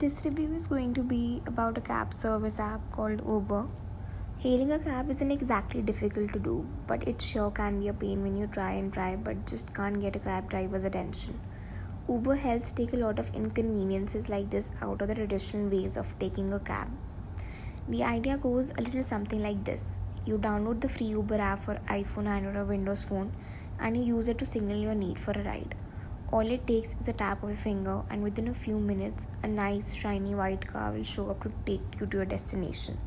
This review is going to be about a cab service app called Uber. Hailing a cab isn't exactly difficult to do, but it sure can be a pain when you try and try but just can't get a cab driver's attention. Uber helps take a lot of inconveniences like this out of the traditional ways of taking a cab. The idea goes a little something like this you download the free Uber app for iPhone, Android, or Windows Phone and you use it to signal your need for a ride. All it takes is a tap of a finger, and within a few minutes, a nice shiny white car will show up to take you to your destination.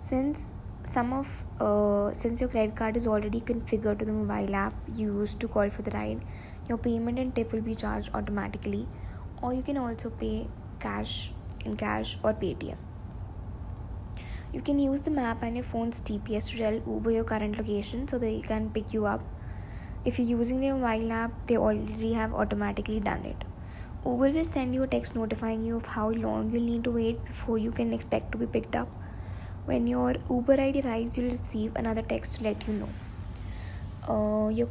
Since some of uh, since your credit card is already configured to the mobile app you used to call for the ride, your payment and tip will be charged automatically, or you can also pay cash in cash or Paytm. You can use the map and your phone's GPS to tell Uber your current location so they can pick you up if you're using their mobile app, they already have automatically done it. Uber will send you a text notifying you of how long you'll need to wait before you can expect to be picked up. When your Uber ID arrives, you'll receive another text to let you know. Uh, your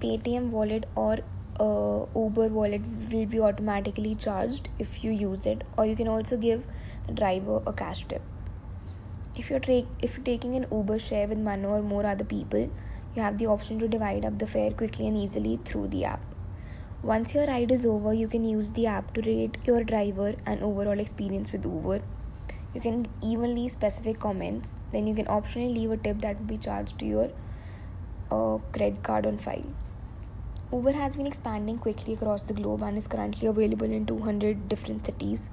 Paytm wallet or uh, Uber wallet will be automatically charged if you use it, or you can also give the driver a cash tip. If you're tra- if you're taking an Uber share with one or more other people, you have the option to divide up the fare quickly and easily through the app. Once your ride is over, you can use the app to rate your driver and overall experience with Uber. You can even leave specific comments. Then you can optionally leave a tip that will be charged to your uh, credit card on file. Uber has been expanding quickly across the globe and is currently available in 200 different cities.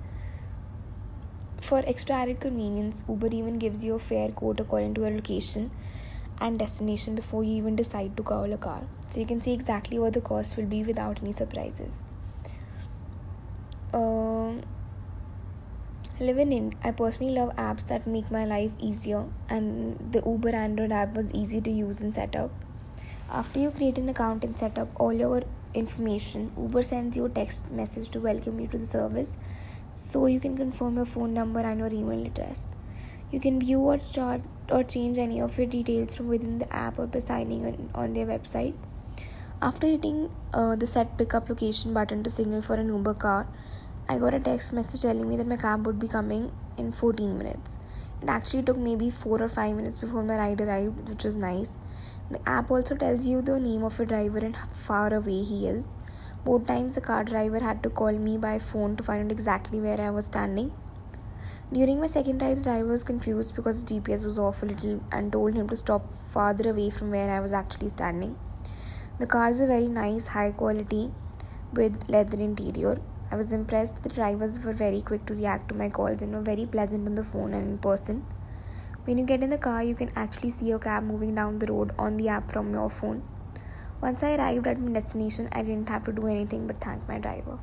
For extra added convenience, Uber even gives you a fare quote according to your location and destination before you even decide to call a car. So you can see exactly what the cost will be without any surprises. Um, living in, I personally love apps that make my life easier, and the Uber Android app was easy to use and set up. After you create an account and set up all your information, Uber sends you a text message to welcome you to the service so you can confirm your phone number and your email address. You can view or chart or change any of your details from within the app or by signing on, on their website. After hitting uh, the set pickup location button to signal for an Uber car, I got a text message telling me that my cab would be coming in 14 minutes. It actually took maybe 4 or 5 minutes before my ride arrived, which was nice. The app also tells you the name of your driver and how far away he is. Both times the car driver had to call me by phone to find out exactly where I was standing. During my second ride, the driver was confused because the GPS was off a little and told him to stop farther away from where I was actually standing. The cars are very nice, high quality, with leather interior. I was impressed. The drivers were very quick to react to my calls and were very pleasant on the phone and in person. When you get in the car, you can actually see your cab moving down the road on the app from your phone. Once I arrived at my destination, I didn't have to do anything but thank my driver.